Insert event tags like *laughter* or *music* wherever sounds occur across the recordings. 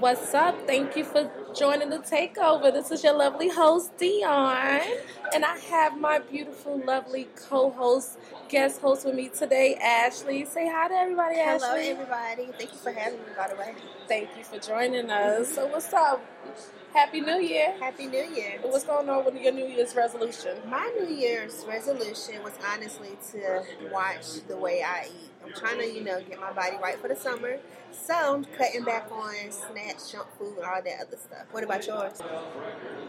What's up? Thank you for joining the takeover. This is your lovely host, Dion. And I have my beautiful, lovely co host, guest host with me today, Ashley. Say hi to everybody, Hello, Ashley. everybody. Thank you for having me, by the way. Thank you for joining us. So, what's up? Happy New Year. Happy New Year. What's going on with your New Year's resolution? My New Year's resolution was honestly to watch the way I eat. I'm trying to, you know, get my body right for the summer. So I'm cutting back on snacks, junk food, and all that other stuff. What about yours?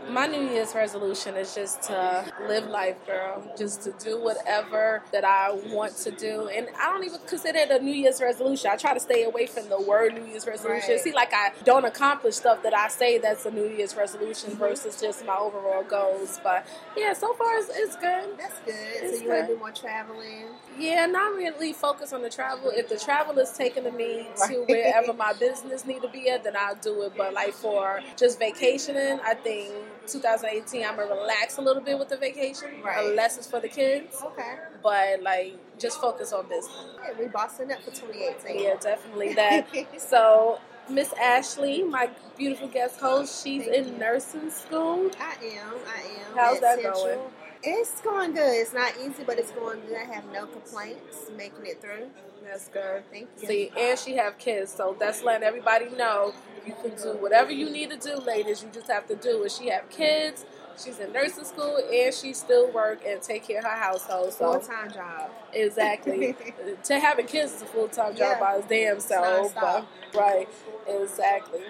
My New Year's resolution is just to live life, girl. Just to do whatever that I want to do. And I don't even consider it a New Year's resolution. I try to stay away from the word New Year's resolution. Right. See, like I don't accomplish stuff that I say that's a New Year's resolution mm-hmm. versus just my overall goals. But yeah, so far it's, it's good. That's good. It's so you want to do more traveling? Yeah, not really focus on the travel. If the travel is taking me *laughs* to wherever my business need to be at, then I'll do it. But like for just vacationing, I think 2018 I'm gonna relax a little bit with the vacation, Right. unless it's for the kids. Okay. But like just focus on business. Yeah, we bossing up for 2018. Yeah, definitely *laughs* that. so. Miss Ashley, my beautiful guest host, she's Thank in you. nursing school. I am. I am. How's that Central. going? It's going good. It's not easy, but it's going good. I have no complaints making it through. That's good. Thank you. See, and she have kids, so that's letting everybody know you can do whatever you need to do, ladies. You just have to do it. She have kids. She's in nursing school, and she still work and take care of her household. Full So time job. exactly, *laughs* to having kids is a full time job Yeah. by its damn self. But, right, exactly.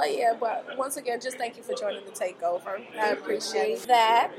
But yeah, but once again, just thank you for joining the takeover. I appreciate that.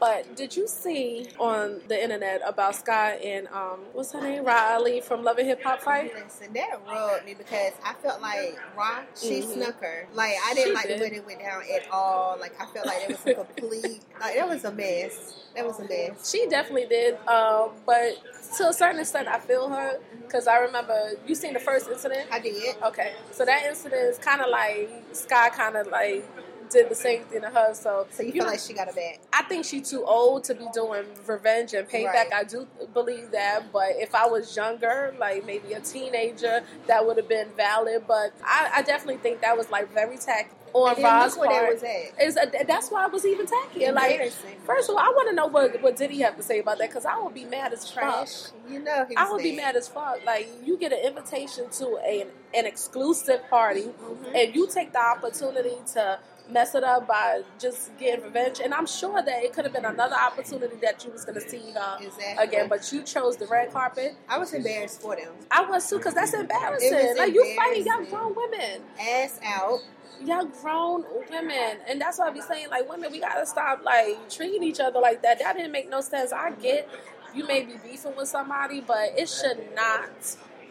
But did you see on the internet about Scott and um, what's her name, Rah Ali from Love and Hip Hop Fight? Listen, that rubbed me because I felt like Rah, she Mhm. snuck her. Like I didn't She like did. the way it went down at all. Like I felt like it was a *laughs* complete, like it was a mess. That was a mess. She definitely did, um, but to a certain extent, I feel her because I remember you seen the first incident. I did. Okay, so that incident is kind of like Sky, kind of like did the same thing to her. So So you, know, feel like she got a back? I think she's too old to be doing revenge and payback. Right. I do believe that, but if I was younger, like maybe a teenager, that would have been valid. But I, I definitely think that was like very tacky on then look where part. was at. Is that's why I was even tacky. Like, first of all, I want to know what what did he have to say about that because I would be mad as fuck. Trash. You know I would be mad as fuck. Like you get an invitation to a, an exclusive party, Mhm. and you take the opportunity to mess it up by just getting revenge. And I'm sure that it could have been another opportunity that you was going to see her Exactly. again, but you chose the red carpet. I was embarrassed for them. I was too because that's embarrassing. Like you fighting young grown women, Ass out. Young grown women, and that's why I be saying like women, we gotta stop like treating each other like that. That didn't make no sense. I get you may be beefing with somebody, but it should not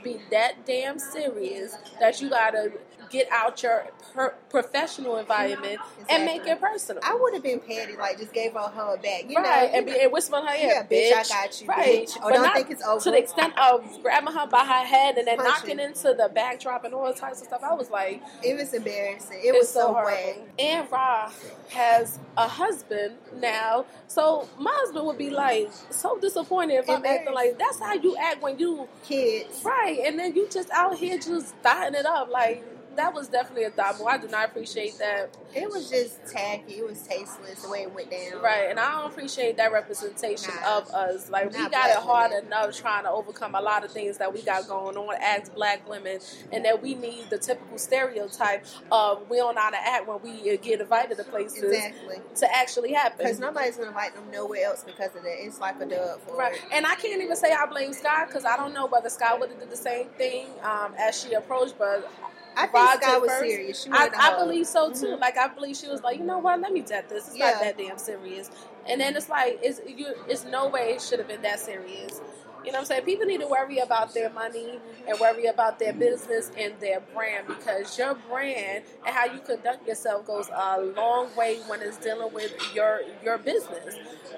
be that damn serious that you gotta get out your per- professional environment and make it personal. I would have been petty, like just gave her her back. You right, know, and, be, and whisper her ear, Yeah, bitch, I got you, right. bitch. Or But don't think it's over. To the extent of grabbing her by her head and then Punching. knocking into the backdrop and all types of stuff. I was like, it was embarrassing. It was so horrible. And Rah has a husband now, so my husband would be like so disappointed if I'm acting like that's how you act when you Kids. right, and then you just out here just dotting it up like. That was definitely a thought, I do not appreciate that. It was just tacky. It was tasteless the way it went down. Right, and I don't appreciate that representation Nah. of us. Like, we got it hard women. enough trying to overcome a lot of things that we got going on as black women, and that we need the typical stereotype of we don't know how to act when we get invited to places Exactly. to actually happen. Because nobody's going to invite them nowhere else because of that. It's like a dub for Right, it. and I can't even say I blame Sky because I don't know whether Sky would have did the same thing um, as she approached, but I think Rah Sky was first. serious. She I, I believe so too. Mhm. Like I believe she was like, you know what? Let me jet this. It's Yeah. not that damn serious. And then it's like, it's you. It's no way it should have been that serious. You know what I'm saying? People need to worry about their money and worry about their business and their brand because your brand and how you conduct yourself goes a long way when it's dealing with your your business.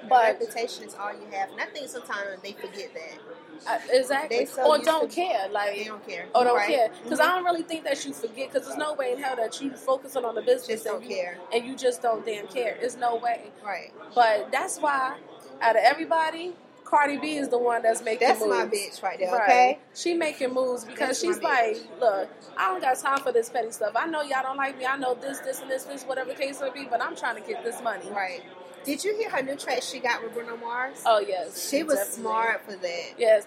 But reputation is all you have, and I think sometimes they forget that. Uh, exactly, so or don't to- care. Like They don't care. or don't Right? care because Mhm. I don't really think that you forget because there's no way in hell that you focusing on the business Just don't and you, care. and you just don't damn care. There's no way. Right. But that's why out of everybody, Cardi B is the one that's making That's moves. my bitch right there. Right. Okay. She making moves because That's she's like, look, I don't got time for this petty stuff. I know y'all don't like me. I know this, this, and this, this, whatever the case may be, but I'm trying to get this money. Right. Did you hear her new track she got with Bruno Mars? Oh yes, she was definitely. smart for that. Yes,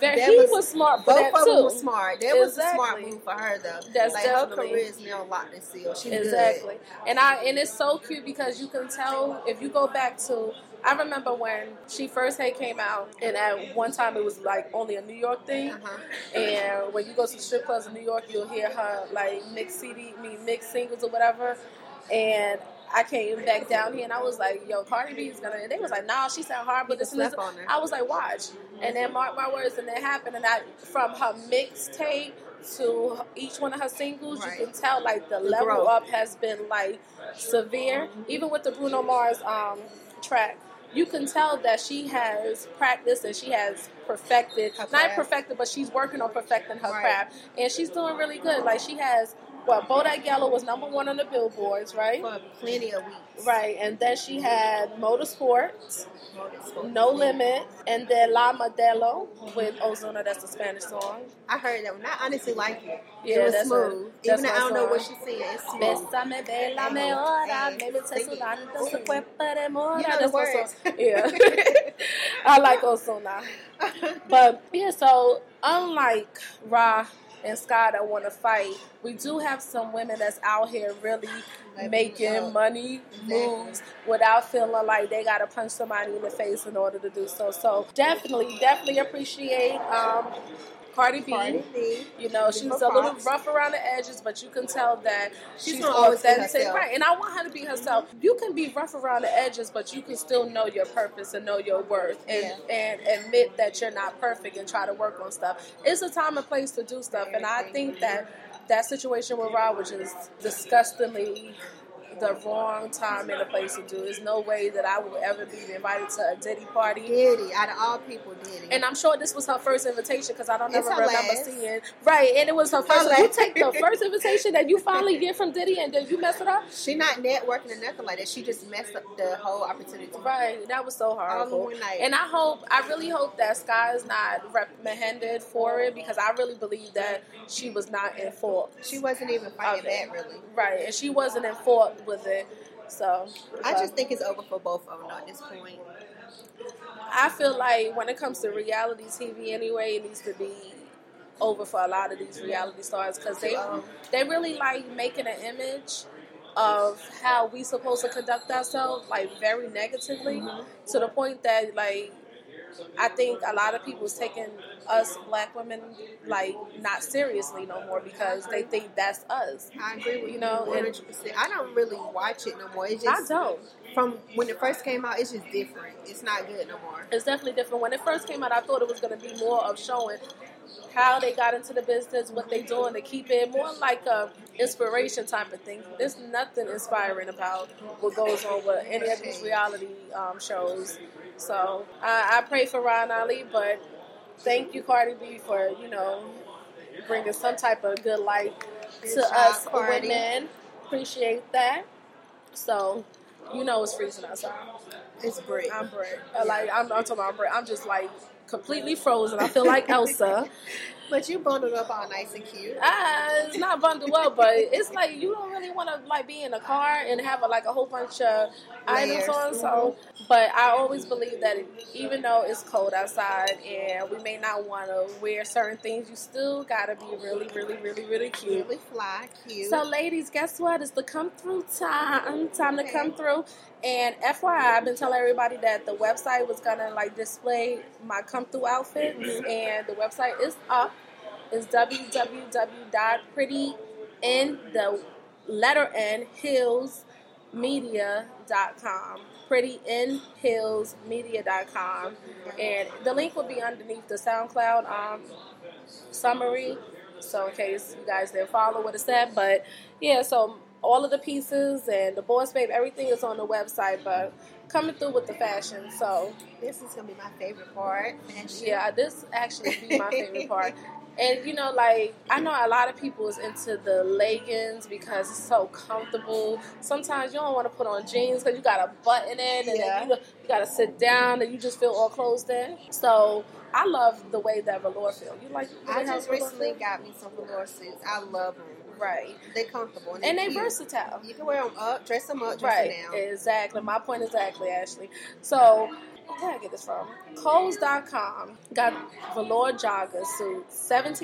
Ver- That he was- was, smart for Both that of too. them were smart. That was a smart move for her though. That's like her career is now locked and sealed. She's Exactly. good. And I and it's so cute because you can tell if you go back to I remember when she first had came out and at one time it was like only a New York thing. Uh-huh. And when you go to strip clubs in New York, you'll hear her like mix CD, I mean mix singles or whatever. And I came back down here and I was like, "Yo, Cardi B is gonna." And they was like, "Nah, she sound hard, but this and this." Slept on her. I was like, "Watch," and then mark my words, and it happened. And I, from her mixtape to each one of her singles, Right. you can tell like the level growth. up has been like severe. Even with the Bruno Mars um, track, you can tell that she has practiced and she has perfected, not perfected, but she's working on perfecting her Right. craft, and she's doing really good. Like she has, well, Bodak Yellow was number one on the billboards, right? For plenty of weeks. Right, and then she had Motorsport, Motorsport. No Limit, and then La Modelo with Ozuna. That's the Spanish song. I heard that one. I honestly like it. Yeah, it was that's smooth. her- that's Even though I don't know what she's saying, it's smooth. Bésame, bélame ahora, Hey, maybe te sing it. sudando su cuerpo de mora. You know the That's my words. *laughs* Yeah, *laughs* I like Ozuna. *laughs* But yeah, so unlike Rah and Scott that want to fight, we do have some women that's out here really making money moves without feeling like they got to punch somebody in the face in order to do so. So definitely, definitely appreciate um, Cardi B. Cardi B. You know, she's a little rough around the edges, but you can tell that She's she's, always authentic, right? And I want her to be herself. You can be rough around the edges, but you can still know your purpose and know your worth, and and admit that you're not perfect and try to work on stuff. It's a time and place to do stuff, and I think that that situation with Rah was just disgustingly the wrong time and the place to do. There's no way that I will ever be invited to a Diddy party. Diddy, out of all people, Diddy. And I'm sure this was her first invitation because I don't It's ever remember last. seeing right. And it was her first. Her you take the first *laughs* invitation that you finally get from Diddy, and then you mess it up. she not networking or nothing like that. She just messed up the whole opportunity. Right, that was so horrible. night. And I hope, I really hope that Sky is not reprimanded for it because I really believe that she was not in fault. She wasn't even fighting back, really. Right, and she wasn't in fault with it. So I just think it's over for both of them at this point. I feel like when it comes to reality TV, anyway, it needs to be over for a lot of these reality stars because they Um, they really like making an image of how we supposed to conduct ourselves like very negatively to the point that like I think a lot of people's taking us black women like not seriously no more because they think that's us. I agree with You you, know, one and- hundred percent. I don't really watch it no more. It's I don't. from when it first came out. It's just different. It's not good no more. It's definitely different. When it first came out, I thought it was going to be more of showing how they got into the business, what they doing to keep it more like a inspiration type of thing. There's nothing inspiring about what goes on with any of these reality um, shows. So I, I pray for Rah Ali, but thank you, Cardi B, for you know bringing some type of good light Good to job, us Cardi. women. Appreciate that. So you know it's freezing outside. It's brick. I'm Brit. Like I'm, I'm talking about Brit. I'm just like completely frozen. I feel like Elsa. *laughs* But you bundled up all nice and cute. Ah, it's not bundled up, but it's like you don't really want to like be in a car and have a, like a whole bunch of items on. So, but I always believe that even though it's cold outside and we may not want to wear certain things, you still gotta be really, really, really, really cute. Really fly, cute. So, ladies, guess what? It's the come through time. Time to come through. And FYI, I've been telling everybody that the website was gonna like display my come through outfits, and the website is up. It's www.prettyn the letter N hills media.com prettynhillsmedia.com and the link will be underneath the SoundCloud um, summary so in case you guys didn't follow what it said but yeah so all of the pieces and the boss babe, everything is on the website, but coming through with the fashion. So This is gonna be my favorite part. Fashion. yeah, this actually be my favorite part. *laughs* And you know, like I know a lot of people is into the leggings because it's so comfortable. Sometimes you don't want to put on jeans because you got to button it and Yeah. then you, you got to sit down and you just feel all closed in. So I love the way that velour feel. You like? you I just recently feel? got me some velour suits. I love them. Right, They're comfortable and, and they're versatile. You can wear them up, dress them up, dress Right, them down. exactly. My point exactly, Ashley. So, where did I get this from? Kohl's.com got velour jogger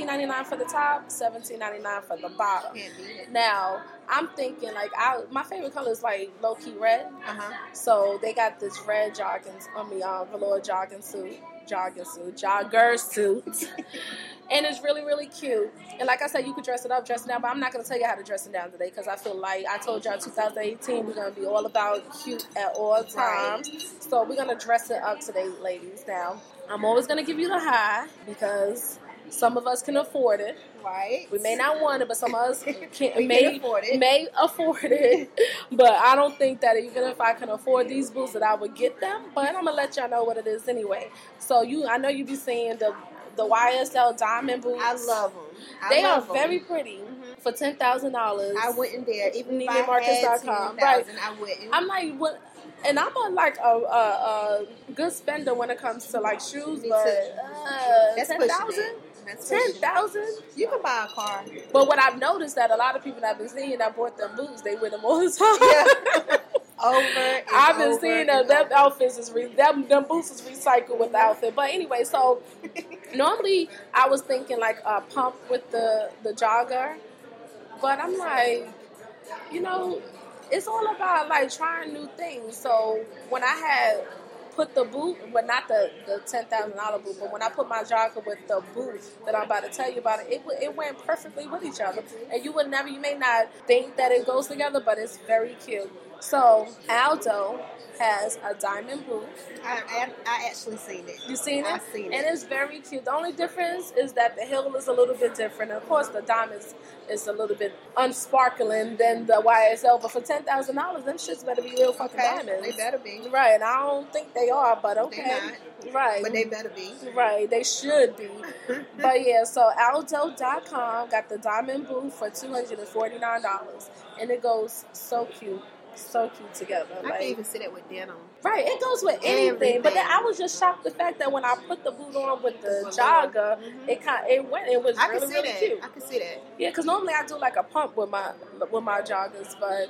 ninety nine for the top, seventeen ninety nine for the bottom. Can't beat it. Now, I'm thinking like I my favorite color is like low key red. Uh huh. So they got this red jogging, I mean, uh, velour jogging suit, jogging suit, jogger suit, *laughs* and it's really, really cute. And like I said, you could dress it up, dress it down, but I'm not gonna tell you how to dress it down today because I feel like I told y'all 2018 we're gonna be all about cute at all times. So we're gonna dress it up today, ladies. Now, I'm always gonna give you the high because some of us can afford it. Right. We may not want it, but some of us *laughs* can, may afford it. may afford it. *laughs* but I don't think that even if I can afford these boots, that I would get them. But I'm gonna let y'all know what it is anyway. So you, I know you be seeing the the YSL diamond boots. I love them. I They are love 'em. very pretty Mhm. for ten thousand dollars. I went in there. Even if I had Right. I wouldn't. I'm like what. And I'm a like a, a, a good spender when it comes to like shoes, Me but uh, That's ten thousand, ten it. You can buy a car. But what I've noticed that a lot of people that I've been seeing that bought them boots, they wear them all the time. Yeah. *laughs* Over. I've been over seeing them. Them outfits is re- them, them boots is recycled with the outfit. But anyway, so normally I was thinking like a pump with the the jogger, but I'm like, you know, it's all about like trying new things. So when I had put the boot, but not the the ten thousand dollar boot, but when I put my jogger with the boot that I'm about to tell you about, it it, it went perfectly with each other. And you would never, you may not think that it goes together, but it's very cute. So Aldo has a diamond boot. I, I, I actually seen it. You seen it? I've seen And it. And it's very cute. The only difference is that the heel is a little bit different. Of course, the diamonds is a little bit unsparkling than the YSL. But for ten thousand dollars, them shits better be real fucking Okay. diamonds. They better be. Right, and I don't think they are, but okay. Right. But they better be. Right, they should be. *laughs* but yeah, so Aldo.com got the diamond boot for $249. And it goes so cute. So cute together. I Like, can even see that with denim. right, it goes with anything. But then I was just shocked the fact that when I put the boot on with the jogger, Mhm. it kind it went it was I really can see really that. cute. I can see that. Yeah, because normally I do like a pump with my with my joggers, but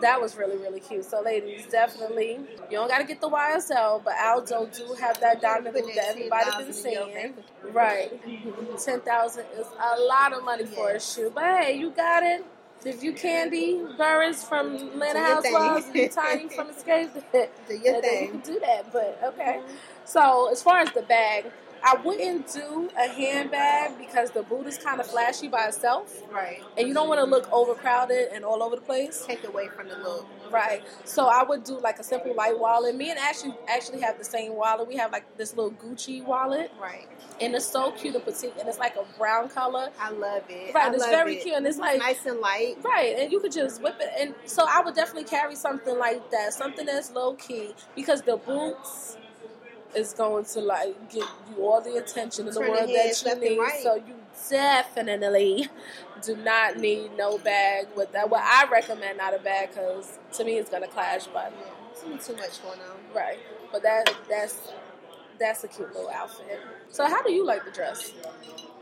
that was really really cute. So ladies, definitely you don't got to get the YSL, but Aldo do have that diamond boot that everybody's been 10,000 in your seeing. Right, ten thousand is a lot of money for a shoe, but hey, you got it. If you Kandi Burruss from Atlanta Do your thing. Housewives, you Tiny from *laughs* Xscape, *laughs* Do your and you thing. can do that. But okay. So as far as the bag, I wouldn't do a handbag because the boot is kind of flashy by itself, Right. and you don't want to look overcrowded and all over the place. Take away from the look. Right. So I would do like a simple light wallet. Me and Ashley actually have the same wallet. We have like this little Gucci wallet, Right. and it's so cute and petite, and it's like a brown color. I love it. Right, I it's very it. cute, and it's like nice and light. Right, and you could just whip it. And so I would definitely carry something like that, something that's low key, because the boots is going to like give you all the attention in the Turn world that you need. right. So you definitely do not need no bag with that. Well, I recommend not a bag because to me it's gonna clash. But Yeah. It's too much going on. right, but that that's that's a cute little outfit. So how do you like the dress?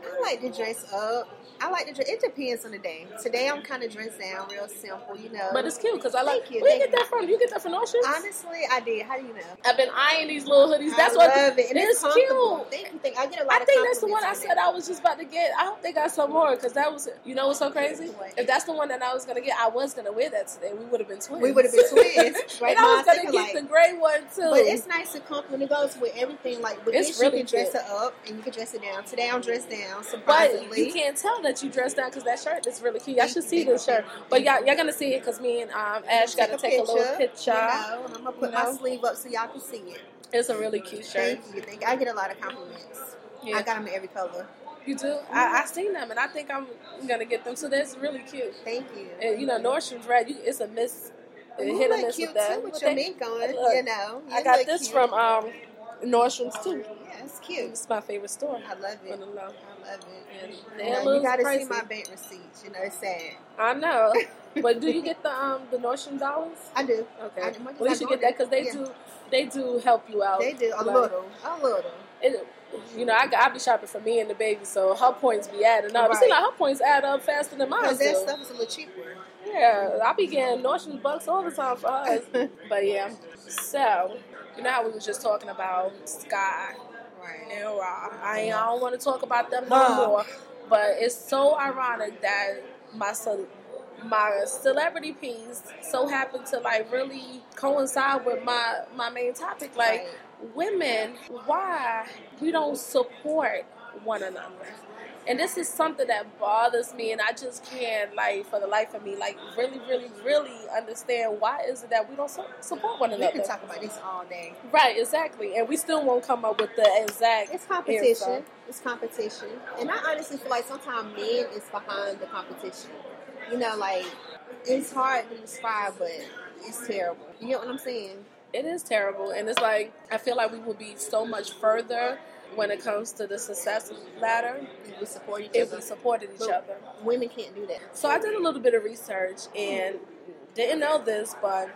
I like to dress up. I like to dress. It depends on the day. Today I'm kind of dressed down, real simple, you know. But it's cute because I like. Thank you, Where you get that from? You get that from Ocean? honestly, I did. How do you know? I've been eyeing these little hoodies. That's I what love it. And it's it's, cute. Thank you. I get a lot I think that's the one I said I was just about to get. I hope they got some more because that was, you know, what's so crazy? If that's the one that I was gonna get, I was gonna wear that today. We would have been twins. We would have been twins, *laughs* right? and I was gonna get light. the gray one too. But it's nice and comfortable. It goes with everything. Like with It's this, really you can dress it up and you can dress it down. Today I'm dressed down. but you can't tell that you dressed down because that shirt is really cute. Y'all should see this shirt. But y'all, y'all gonna see it because me and um, Ash got to take a little picture. You know, and I'm gonna put You know? my sleeve up so y'all can see it. It's a really cute shirt. Thank you. Thank you. I get a lot of compliments. Yeah. I got them in every color. You do? I, I seen them, and I think I'm gonna get them. So that's really cute. Thank you. And you know, Nordstrom's red. You, it's a miss. a You hit look miss cute with that. too with But your they- mink on. look, you know, I got this cute. from um, Nordstrom's too. Yeah, it's cute. It's my favorite store. I love it. I love it. And You, know, you gotta see my bank receipts. You know, it's sad. I know, *laughs* but do you get the um the Nordstrom dollars? I do. Okay, I well I you should get that because they there. do they do help you out. They do a Like, little, a little. It, you know, I, I be shopping for me and the baby, so her points be adding up. Right. like her points add up faster than mine. Because that stuff is a little cheaper. Yeah, I be getting Nordstrom bucks all the time for us. *laughs* but yeah, so you know how we was just talking about Sky. And Rah. I, I don't want to talk about them no more. But it's so ironic that my ce- my celebrity piece so happened to like really coincide with my my main topic. Like women, why we don't support one another. And this is something that bothers me, and I just can't, like, for the life of me, like, really, really, really understand why is it that we don't support one another. We can talk about this all day. Right, exactly. And we still won't come up with the exact. It's competition. It's competition. And I honestly feel like sometimes men is behind the competition. You know, like it's hard to describe, but it's terrible. You get what I'm saying? It is terrible, and it's like I feel like we would be so much further when it comes to the success ladder We support each if other. we supported each But other. Women can't do that. So I did a little bit of research and didn't know this, but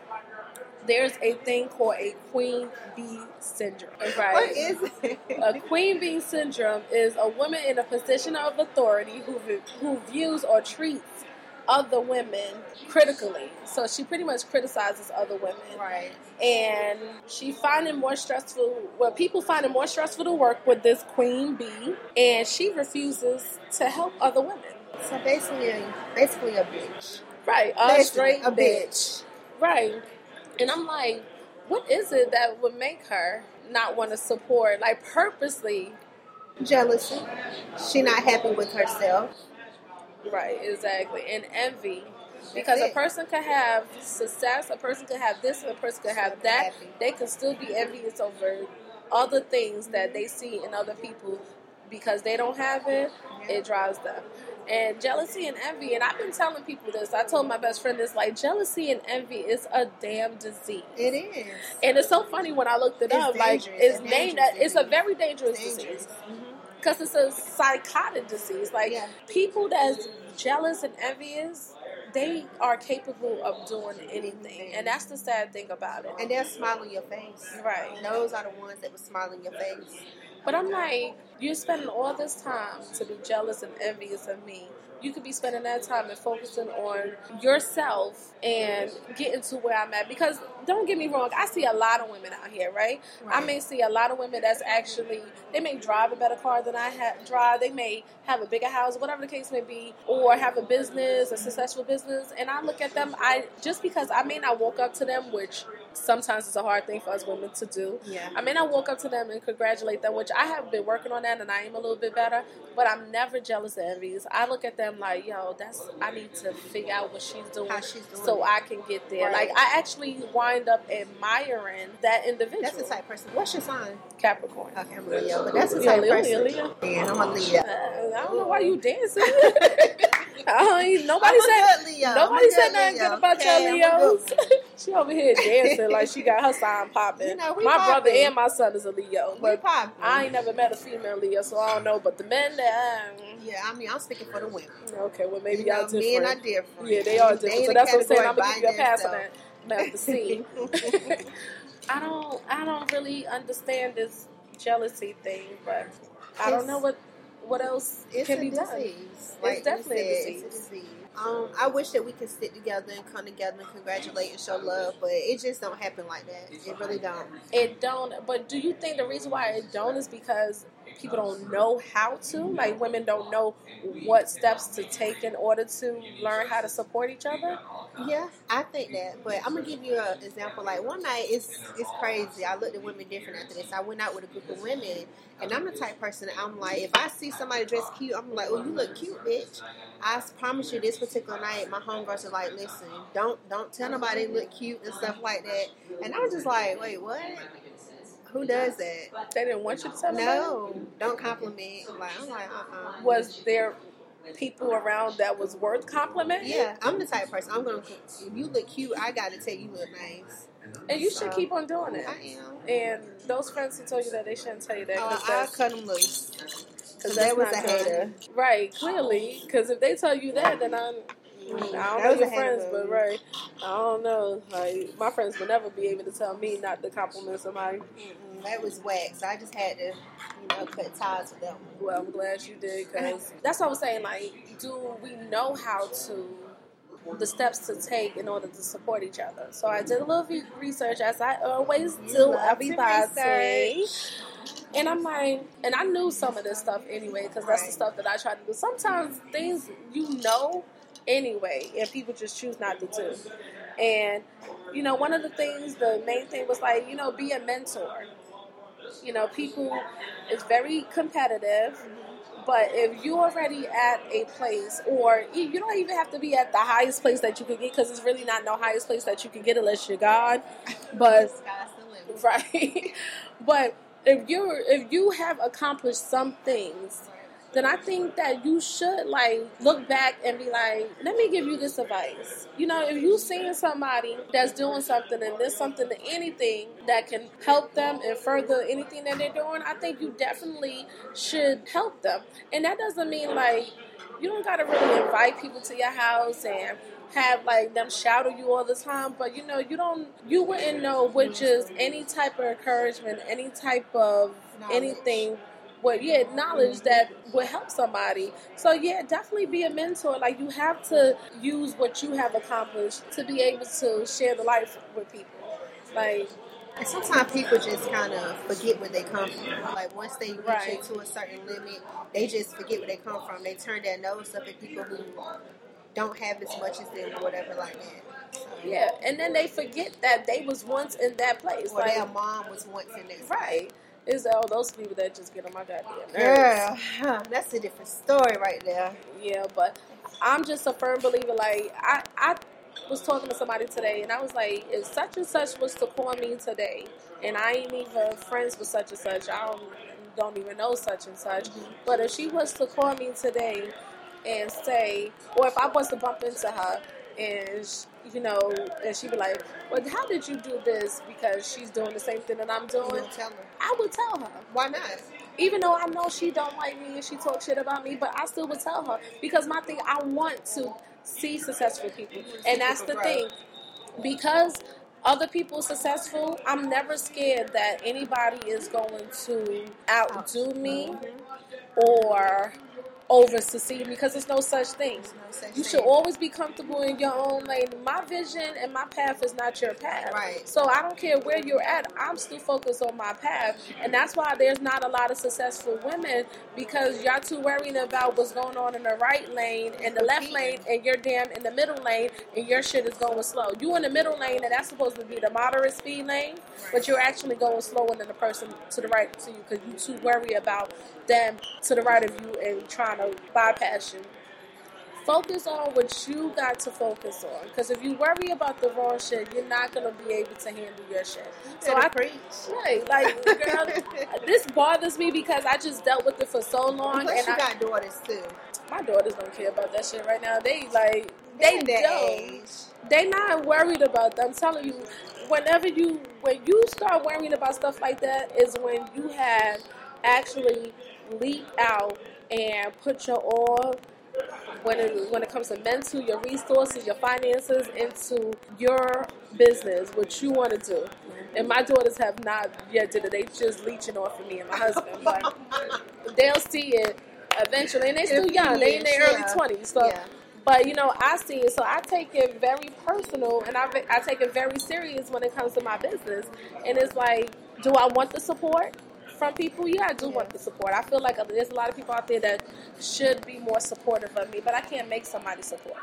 there's a thing called a queen bee syndrome. Right? What is it? A queen bee syndrome is a woman in a position of authority who who views or treats other women critically. So she pretty much criticizes other women, right. and she find it more stressful. Well, people find it more stressful to work with this queen bee, and she refuses to help other women. So basically, basically a bitch. Right, a Basically, straight a bitch. bitch. Right. And I'm like, what is it that would make her not want to support, like purposely? Jealousy. She not happy with herself. Right, exactly. And envy. Because a person could have success, a person could have this, and a person could have that. They can still be envious over other things that they see in other people because they don't have it, it drives them. And jealousy and envy, and I've been telling people this. I told my best friend this, like jealousy and envy is a damn disease. It is. And it's so funny when I looked it It's up. Like it's named. It's a very dangerous Dangerous. disease Mhm. Because it's a psychotic disease. Like Yeah. people that's jealous and envious, they are capable of doing anything, and that's the sad thing about it. And they're smiling your face. Right. Those are the ones that were smiling your face. But I'm like, you're spending all this time to be jealous and envious of me. You could be spending that time and focusing on yourself and getting to where I'm at. Because don't get me wrong, I see a lot of women out here, right? I may see a lot of women that's actually they may drive a better car than I ha- drive. They may have a bigger house, whatever the case may be, or have a business, a successful business. And I look at them, I just because I may not walk up to them, which sometimes it's a hard thing for us women to do. Yeah. I mean, I walk up to them and congratulate them, which I have been working on that and I am a little bit better, but I'm never jealous or envious. I look at them like, yo, that's I need to figure out what she's doing, she's doing so it. I can get there. Right. Like I actually wind up admiring that individual. That's the type of person. What's your sign? Capricorn. Okay, I'm a Leo, but that's the type Leo, person. Leo. Yeah, I'm a Leo. Uh, I don't know why you dancing. *laughs* I ain't- nobody said Leo. nobody I'm said nothing Leo. good about Okay, your Leos. *laughs* she over here dancing like she got her sign popping. You know, my brother and my son is a Leo, but. I ain't never met a female Leo, so I don't know. But the men that, um, Yeah, I mean, I'm speaking for the women. okay, well maybe you y'all different. Men are different. Yeah, they are different. in So that's what I'm saying. I'm gonna give you a pass on that. Now to see. I don't I don't really understand this jealousy thing, but I don't know what what else It's can be disease. done. Like you definitely a disease. It's a disease. Um, I wish that we could sit together and come together and congratulate and show love, but it just don't happen like that. It really don't. It don't. But do you think the reason why it don't is because people don't know how to? Like women don't know what steps to take in order to learn how to support each other. Yeah, I think that. But I'm gonna give you an example. Like one night, it's it's crazy. I looked at women different after this. I went out with a group of women, and I'm the type person. I'm like, if I see somebody dressed cute, I'm like, oh, you look cute, bitch. I promise you, this particular night, my homegirls are like, listen, don't don't tell nobody look cute and stuff like that. And I was just like, wait, what? Who does that? They didn't want you to tell them. No, don't compliment. Like I'm like, uh, uh? Was there people around that was worth complimenting? Yeah, I'm the type of person. I'm gonna. If you look cute, I gotta tell you look nice. And you should keep on doing it. I am. And those friends who told you that they shouldn't tell you that Oh, because I cut them loose. 'cause that was a hater. Right, clearly. Because if they tell you that, then I'm. I mm, don't That know your friends, but right, I don't know. Like my friends would never be able to tell me not to compliment somebody. Mm-mm, that was wax. I just had to, you know, cut ties with them. Well, I'm glad you did because *laughs* that's what I was saying. Like, do we know how to the steps to take in order to support each other? So I did a little research, as I always You do. Everybody. research. And I'm like, and I knew some of this stuff anyway because that's the stuff that I try to do. Sometimes things you know anyway, and people just choose not to do. And you know, one of the things, the main thing was like, you know, be a mentor. You know, people is very competitive. But if you're already at a place, or you you don't even have to be at the highest place that you could get, because it's really not no highest place that you can get unless you're God. But *laughs* Sky's the limit. *laughs* right? but if you're if you have accomplished some things, then I think that you should like look back and be like, let me give you this advice. You know, if you seeing somebody that's doing something and there's something to anything that can help them and further anything that they're doing, I think you definitely should help them. And that doesn't mean like you don't gotta really invite people to your house and have like them shout at you all the time, but you know, you don't you wouldn't know which is any type of encouragement, any type of anything with yeah, knowledge that would help somebody. So yeah, definitely be a mentor. Like you have to use what you have accomplished to be able to share the life with people. Like And sometimes people just kind of forget where they come from. Like once they reach Right. it to a certain limit, they just forget where they come from. They turn their nose up at people who don't have as much as them or whatever like that. So, yeah, and then they forget that they was once in that place. Or Like their mom was once in that. right. Is all those people that just get on my goddamn nerves. Huh, that's a different story right there. Yeah, but I'm just a firm believer. Like I, I was talking to somebody today, and I was like, if such and such was to call me today, and I ain't even friends with such and such, I don't don't even know such and such. Mm-hmm. But if she was to call me today and say, or if I was to bump into her and you know, and she'd be like, "Well, how did you do this?" Because she's doing the same thing that I'm doing. I would tell her Why not? even though I know she don't like me and she talks shit about me, but I still would tell her because my thing I want to see successful people, and that's the thing because other people successful. I'm never scared that anybody is going to outdo me or over succeed because there's no such thing. No such You thing. should always be comfortable in your own lane. My vision and my path is not your path. Right. So I don't care where you're at. I'm still focused on my path, and that's why there's not a lot of successful women because y'all too worrying about what's going on in the right lane and the left lane, and you're damn in the middle lane, and your shit is going slow. You in the middle lane, and that's supposed to be the moderate speed lane, but you're actually going slower than the person to the right to you because you too worry about them to the right of you and trying to bypass you focus on what you got to focus on. Because if you worry about the wrong shit, you're not gonna be able to handle your shit. So I preach. right, like girl, *laughs* this bothers me because I just dealt with it for so long, Plus, and you I, got daughters too. my daughters don't care about that shit right now. They like they don't. They not worried about that. I'm telling you, whenever you when you start worrying about stuff like that is when you have actually leaped out and put your all when it when it comes to mental, your resources, your finances into your business, what you want to do. And my daughters have not yet did it. They just leeching off of me and my husband, but *laughs* they'll see it eventually. And they still young. They in their years, early twenties. So Yeah. but you know, I see it, so I take it very personal, and I, I take it very serious when it comes to my business. And it's like, do I want the support from people? Yeah, I do want the support. I feel like there's a lot of people out there that should be more supportive of me, but I can't make somebody support.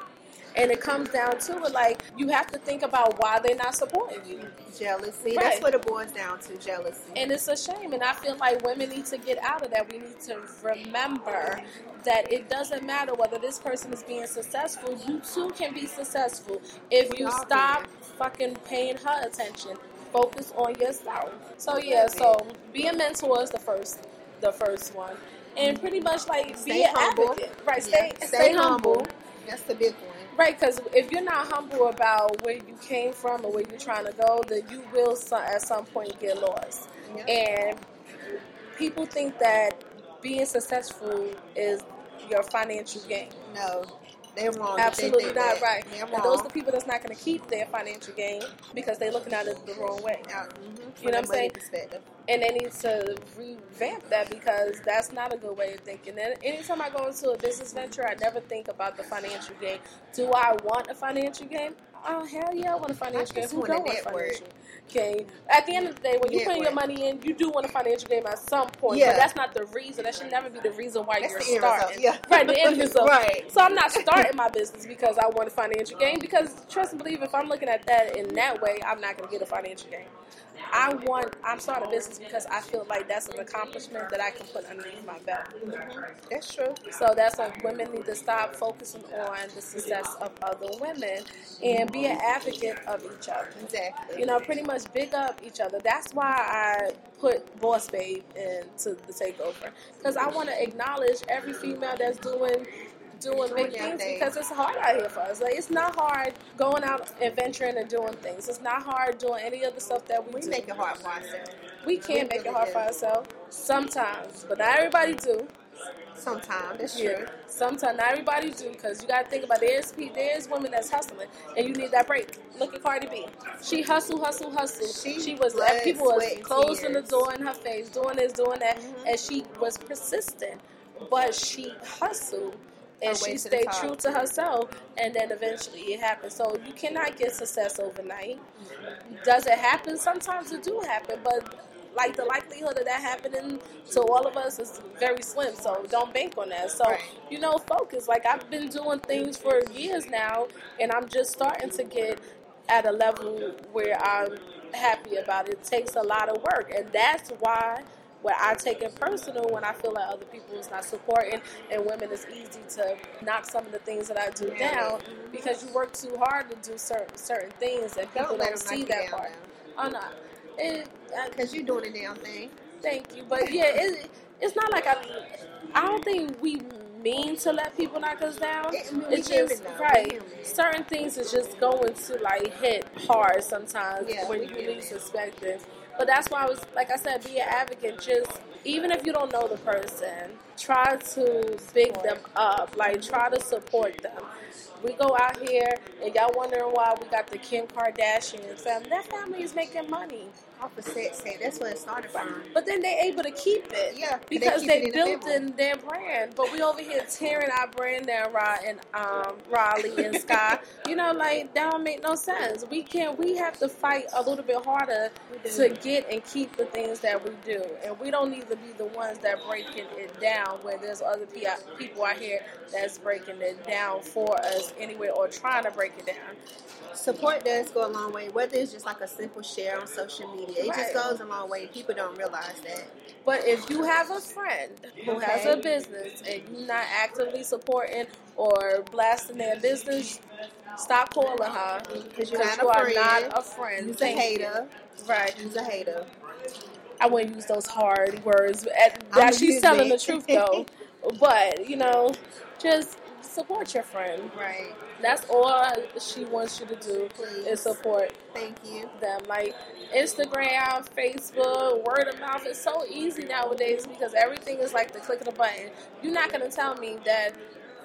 And it comes down to it, like you have to think about why they're not supporting you. Jealousy. Right. That's what it boils down to. Jealousy. And it's a shame. And I feel like women need to get out of that. We need to remember that it doesn't matter whether this person is being successful. You too can be successful if you stop fucking paying her attention. Focus on yourself. So yeah, so be a mentor is the first, the first one, and mm-hmm. pretty much like Stay be an humble. advocate, right? Yeah, Stay, stay, humble. That's the big one. Right, because if you're not humble about where you came from or where you're trying to go, then you will at some point get lost. Yeah. And people think that being successful is your financial gain. No, they're wrong. if they Absolutely not that. right. Those are the people that's not going to keep their financial gain because they're looking at it the wrong way. Mhm, You know what I'm from a money saying? And they need to revamp that because that's not a good way of thinking. And anytime I go into a business venture, I never think about the financial gain. Do I want a financial gain? Oh hell yeah, I want a financial gain. Who don't want a financial gain? At the end of the day, when you put your money in, you do want a financial gain at some point. Yeah. But that's not the reason. That should never be the reason why That's you're the end result, starting. yeah. Right, the end result. *laughs* Right. So I'm not starting my business because I want a financial gain. Because trust and believe, if I'm looking at that in that way, I'm not going to get a financial gain. I want. I'm starting a business because I feel like that's an accomplishment that I can put underneath my belt. That's true. So that's why women need to stop focusing on the success of other women and be an advocate of each other. Exactly. You know, pretty much big up each other. That's why I put Boss Babe into the takeover because I want to acknowledge every female that's doing doing big things because it's hard out here for us. Like it's not hard going out and venturing and doing things. It's not hard doing any of the stuff that we, we do. make it hard for ourselves. we can we make it hard do. for ourselves sometimes, but not everybody do. Sometimes that's Yeah. true. Sometimes not everybody do because you got to think about there's there's women that's hustling and you need that break. Look at Cardi B. She hustle, hustle, hustle. She She, was blood, people was closing the door in her face, doing this, doing that, Mhm. and she was persistent. But she hustled and she stayed top. true to herself, and then eventually it happened. So you cannot get success overnight. Does it happen? Sometimes it do happen, but like the likelihood of that happening to all of us is very slim. So don't bank on that. So Right. you know, focus. Like I've been doing things for years now, and I'm just starting to get at a level where I'm happy about it. It takes a lot of work, and that's why. Where I take it personal when I feel like other people is not supporting, and women it's easy to knock some of the things that I do Yeah. down because you work too hard to do certain certain things, and people Don't don't, see that down part. Oh no, Because uh, you're doing a damn thing. Thank you, but yeah, it, it's not like I. I don't think we mean to let people knock us down. It- I mean, we it's just though. Right. Certain things is just going to like hit hard sometimes Yeah, when you least expect it. But that's why I was like I said, be an advocate. Just even if you don't know the person, try to big them up. Like try to support them. We go out here and y'all wondering why we got the Kim Kardashian family. That family is making money. Off of sex tape. That's where it started from. But then they're able to keep it. Yeah, Because they, built in their brand. But we over here tearing our brand down, Rah and um, Rah Ali and Sky. you know, like that don't make no sense. We can't we have to fight a little bit harder to get and keep the things that we do. And we don't need to be the ones that breaking it down where there's other people out here that's breaking it down for us anyway or trying to break it down. Support does go a long way, whether it's just like a simple share on social media. It Right. just goes a long way. People don't realize that. But if you have a friend who has a business and you're not actively supporting or blasting their business, stop calling her Because you're you a are friend. not a friend. You's a hater. Right. You's a hater. I wouldn't use those hard words. That she's telling the truth though. *laughs* but you know, just support your friend. Right. That's all she wants you to do Please. is support Thank you. them. Like Instagram, Facebook, word of mouth is so easy nowadays because everything is like the click of a button. You're not gonna tell me that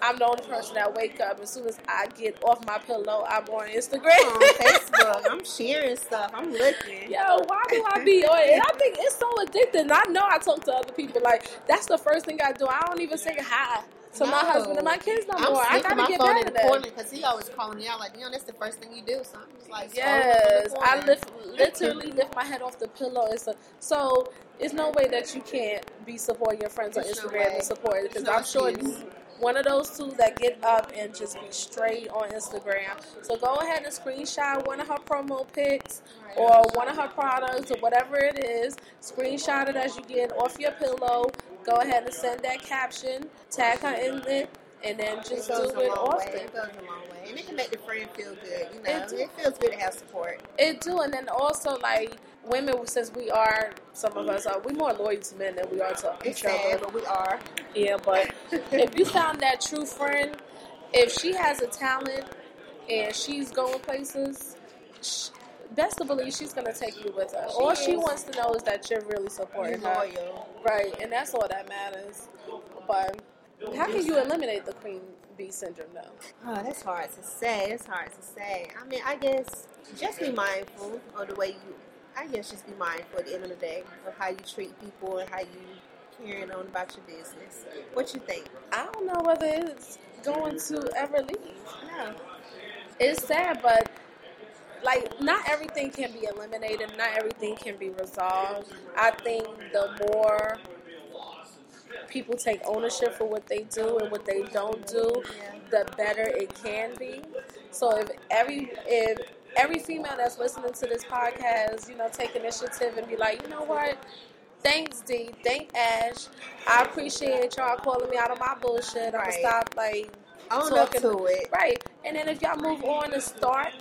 I'm the only person that wake up as soon as I get off my pillow, I'm on Instagram. on *laughs* Facebook. I'm sharing stuff. I'm looking. Yo, why do I be on it? I think it's so addicting. And I know I talk to other people like that's the first thing I do. I don't even say hi to my husband and my kids no I'm more. I gotta my get phone better in the that. corner because he always calling me out like, you know, that's the first thing you do. So I'm just like, Yes, I lift, literally lift my head off the pillow. And so, so it's no way that you can't be supporting your friends on There's no Instagram way. and support it because no I'm sure you one of those two that get up and just be straight on Instagram. So go ahead and screenshot one of her promo pics or one of her products or whatever it is. Screenshot it as you get off your pillow. Go ahead and send that caption. Tag her in it. and then just goes do it long way. It goes a long way, and it can make the friend feel good. You know, It do. it feels good to have support. It do, and then also like women, since we are some of us are we more loyal to men than we are to It's each sad, other. but we are. Yeah, but if you found that true friend, if she has a talent and she's going places, sh- best to believe she's gonna take you with her. She all she wants to know is that you're really supporting her, right? And that's all that matters. But how can you eliminate the queen bee syndrome, though? Oh, that's hard to say. It's hard to say. I mean, I guess just be mindful of the way you. I guess just be mindful at the end of the day of how you treat people and how you carrying on about your business. What you think? I don't know whether it's going to ever leave. No. It's sad, but like not everything can be eliminated. Not everything can be resolved. I think the more people take ownership for what they do and what they don't do, the better it can be. So if every if every female that's listening to this podcast, you know, take initiative and be like, you know what? Thanks, D. Thank Ash. I appreciate y'all calling me out of my bullshit. I'm gonna stop like Own up talking to it. Right. And then if y'all move on and start,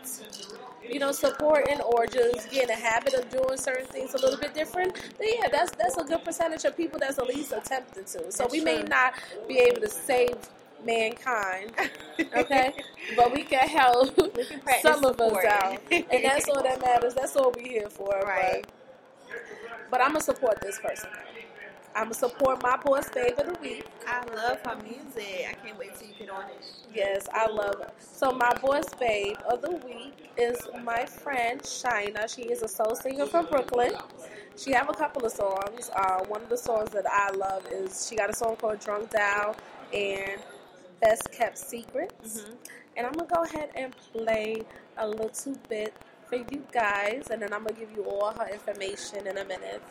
you know, supporting or just getting a habit of doing certain things a little bit different, then yeah, that's that's a good percentage of people that's at least attempting to. So That's we may true. not be able to save mankind, *laughs* okay? but we can help We can some of us out. And that's all that matters. That's all we're here for. Right. But, but I'm gonna support this person. I'm gonna support my boss babe of the week. I love her music. I can't wait till you get on it. Yes, I love it. So my boss babe of the week is my friend Shina. She is a soul singer from Brooklyn. She have a couple of songs. Uh, one of the songs that I love is she got a song called Drunk Down and Best Kept Secrets. Mm-hmm. And I'm gonna go ahead and play a little bit for you guys, and then I'm gonna give you all her information in a minute.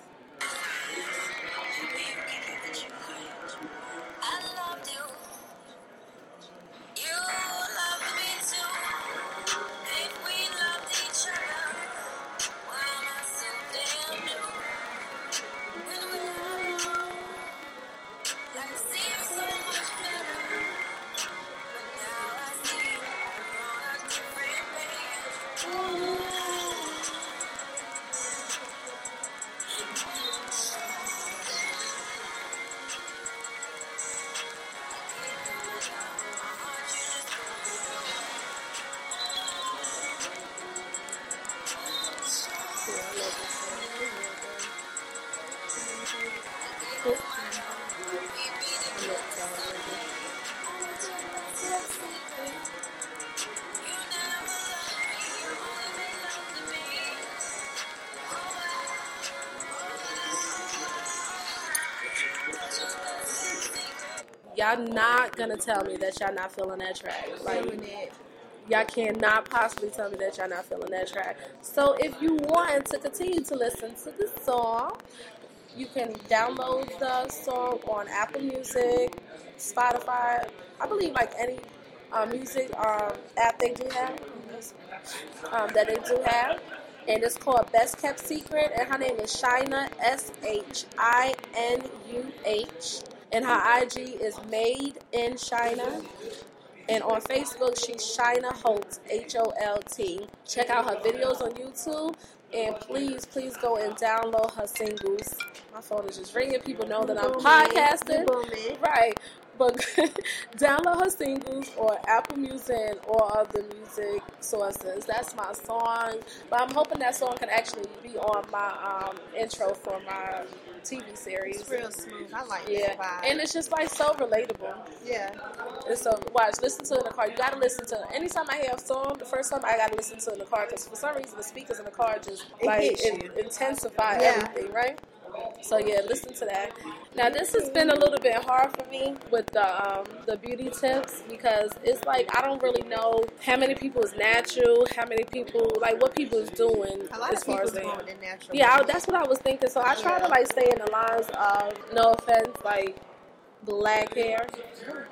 Y'all not gonna tell me that y'all not feeling that track. Like y'all cannot possibly tell me that y'all not feeling that track. So if you want to continue to listen to the song, you can download the song on Apple Music, Spotify. I believe like any uh, music um, app they do have um, that they do have. And it's called Best Kept Secret, and her name is Shina S H I N U H, and her IG is Made in China. And on Facebook, she's Shina Holt, H O L T. Check out her videos on YouTube. And please, please go and download her singles. My phone is just ringing. People know that I'm podcasting. Right. But *laughs* download her singles or Apple Music and all other music sources. That's my song. But I'm hoping that song can actually be on my um, intro for my TV series. It's real smooth. I like Yeah. that vibe. And it's just like so relatable. yeah. And so, watch, listen to it in the car. You gotta listen to it. Anytime I hear a song, the first time I gotta listen to it in the car because for some reason the speakers in the car just It like intensify Yeah. everything, right? So yeah, listen to that. Now this has been a little bit hard for me with the um, the beauty tips because it's like I don't really know how many people is natural, how many people like what people is doing A lot as of far as they. going natural. Yeah, I, that's what I was thinking. So I try to like stay in the lines of no offense, like black hair. *laughs*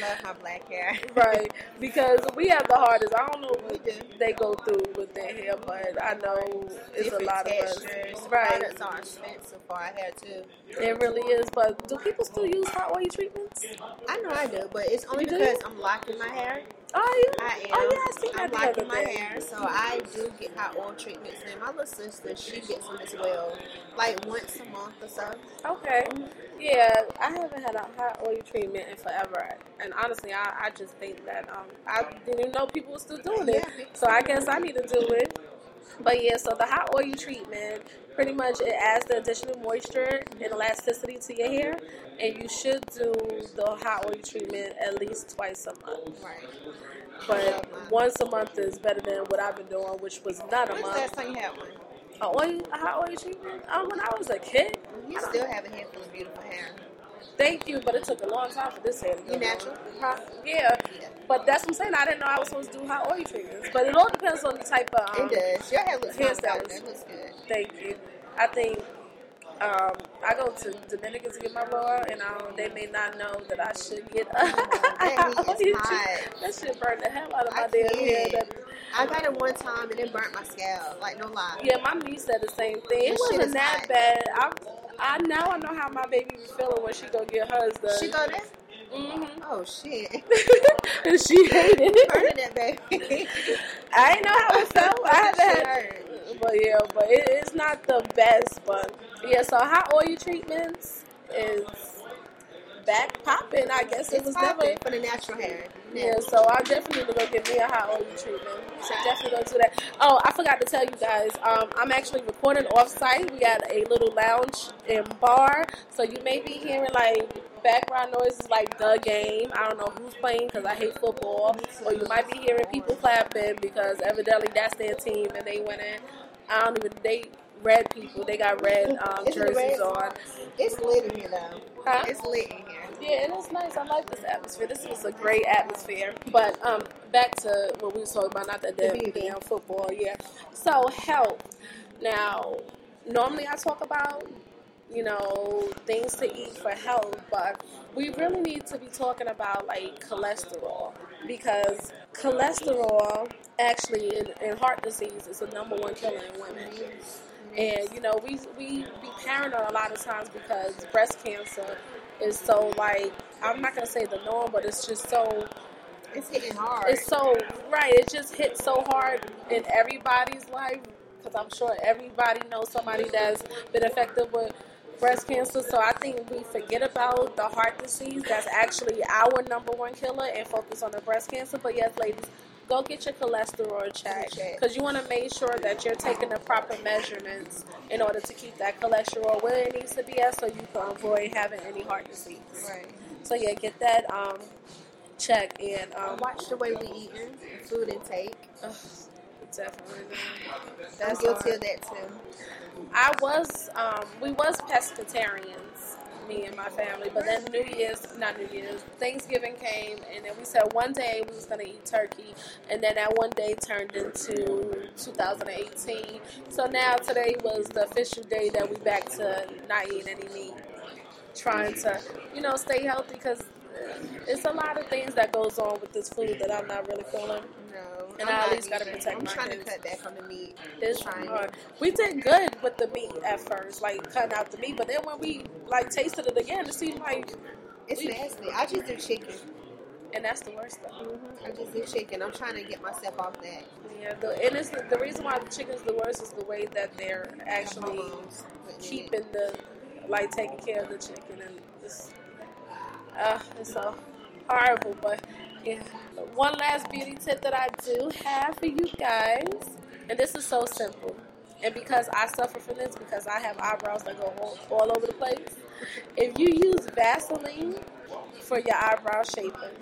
Love my black hair. right, because we have the hardest. I don't know what they go through with their hair, but I know it's Different a lot textures. of us. Right, Products are expensive for our hair too. it really is. But do people still use hot oil treatments? I know I do, but it's only You do? because I'm locking my hair. Oh, yeah. I am. Oh, yeah, I seen I'm that the locking my day. hair, so I do get hot oil treatments. And my little sister, she gets them as well, like once a month or so. Okay. Yeah, I haven't had a hot oil treatment in forever, and honestly, I, I just think that um I didn't even know people were still doing it, Yeah. so I guess I need to do it. But yeah, so the hot oil treatment pretty much it adds the additional moisture and elasticity to your hair, and you should do the hot oil treatment at least twice a month. Right. But once a month is better than what I've been doing, which was not a When's month. last time you had one? A oil, a hot oil treatment? Um, when I was a kid. You still have a head full of beautiful hair. Thank you, but it took a long time for this hair to You natural? Huh? Yeah, Yeah. but that's what I'm saying. I didn't know I was supposed to do hot oil treatments, but it all depends on the type of. Um, It does. Your hair looks. It looks good. Thank you. I think um, I go to Dominican to get my blowout, and um, they may not know that I should get. that *laughs* is hot. That shit burned the hell out of my I damn hair. That, I got it one time and it burnt my scalp. Like no lie. yeah, my niece said the same thing. It wasn't that hot. bad. I, I now I know how my baby was feeling when she go get hers done. She go there? hmm Oh shit. and *laughs* she hated it. That baby. *laughs* I didn't know how it *laughs* felt. I haven't had, hurt. but yeah, but it, it's not the best. But yeah, so hot oil treatments is back popping. I guess it was popping for the natural hair. Yeah, so I definitely need to go get me a hot oil treatment. So definitely go do that. Oh, I forgot to tell you guys. Um, I'm actually recording off site. We got a little lounge and bar, so you may be hearing like background noises like the game. I don't know who's playing because I hate football, or you might be hearing people clapping because evidently that's their team and they went in. I don't even they red people. They got red um, jerseys red? on. It's lit in here though. Huh? It's lit in here. Yeah, it is nice. I like this atmosphere. This was a great atmosphere. But um, back to what we was talking about, not that The damn football. Yeah. So health. Now, normally I talk about you know things to eat for health, but we really need to be talking about like cholesterol because cholesterol actually in, in heart disease is the number one killer in women. And you know, we we be paranoid a lot of times because breast cancer is so like I'm not gonna say the norm, but it's just so It's hitting hard. it's so right. It just hits so hard in everybody's life because I'm sure everybody knows somebody that's been affected with breast cancer. So I think we forget about the heart disease that's actually our number one killer and focus on the breast cancer. But yes, ladies, go get your cholesterol checked because you want to make sure that you're taking the proper measurements in order to keep that cholesterol where it needs to be at, so you can avoid having any heart disease. right. So yeah, get that um check and um Watch the way we eating, food intake. ugh, definitely. That's guilty of that too. I was um we was pescatarians, me and my family, but then New Year's not New Year's, Thanksgiving came and then we said one day we was gonna eat turkey and then that one day turned into 2018. So now today was the official day that we back to not eating any meat. Trying to, you know, stay healthy because it's a lot of things that goes on with this food that I'm not really feeling. No. And I'm I at least gotta protect I'm my trying kids. to cut back on the meat. It's trying. hard. We did good with the meat at first, like cutting out the meat, but then when we like tasted it again, it seemed like, It's nasty. I just do chicken. and that's the worst though. I just do chicken. I'm trying to get myself off that. Yeah, the, and it's the, the reason why the chicken's the worst is the way that they're actually Hormones putting in it. keeping the like taking care of the chicken, and it's uh, it's so horrible. But yeah, one last beauty tip that I do have for you guys, and this is so simple. And because I suffer from this, because I have eyebrows that go all, all over the place, if you use Vaseline for your eyebrow shaping,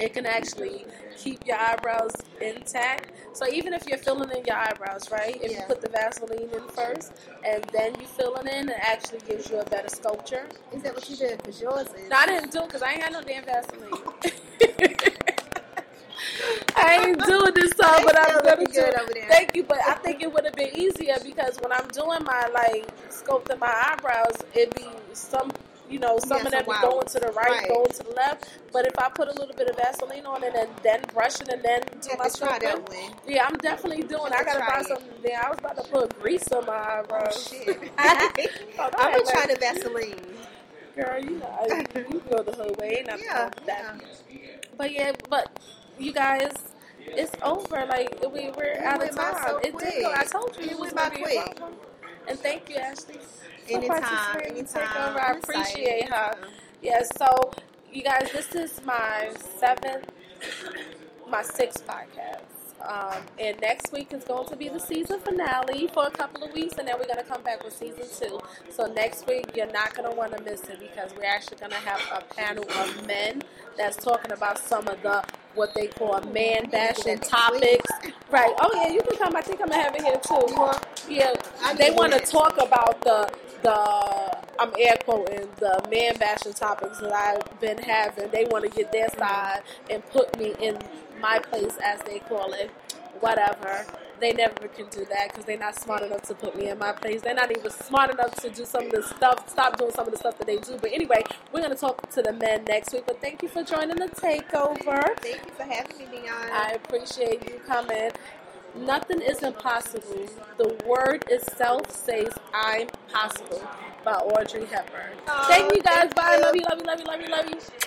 it can actually keep your eyebrows intact. So even if you're filling in your eyebrows, right? If you put the Vaseline in first and then you fill it in, it actually gives you a better sculpture. Is that what you did? Because yours is. No, I didn't do it because I ain't had no damn Vaseline. *laughs* I ain't doing this time, but I'm gonna do it. over there. Thank you, but I think it would have been easier because when I'm doing my like sculpting my eyebrows, it'd be some you know, some Yeah, of them be going to the right, Right. going to the left. But if I put a little bit of Vaseline on it and then brush it and then do my scrub yeah, I'm definitely doing. I gotta buy it. some. Yeah, I was about to put grease on my eyebrows. Shit. Oh, I'm go gonna try the Vaseline. Girl, you know, you, you go the whole way. Ain't nothing Yeah, that. But yeah, but you guys, it's over. Like we we're out of time. so it did go. I told you It it was be quick. And thank you, Ashley. For Anytime, taking anytime. over. I appreciate her. Yes. so you guys, this is my seventh, my sixth podcast. Um, and next week is going to be the season finale for a couple of weeks, and then we're going to come back with season two. So next week, you're not going to want to miss it because we're actually going to have a panel of men that's talking about some of the what they call man bashing topics. Right? Oh yeah, you can come. I think I'm gonna have it here too. Yeah, they want to talk about the the I'm air quoting the man bashing topics that I've been having. They want to get their side and put me in my place, as they call it. Whatever. They never can do that because they're not smart enough to put me in my place. They're not even smart enough to do some of the stuff, stop doing some of the stuff that they do. But anyway, we're going to talk to the men next week. But thank you for joining the takeover. Thank you for having me, Dion. I appreciate you coming. Nothing is impossible. The word itself says I'm possible by Audrey Hepburn. Thank you guys. Bye. Love you, love you, love you, love you, love you.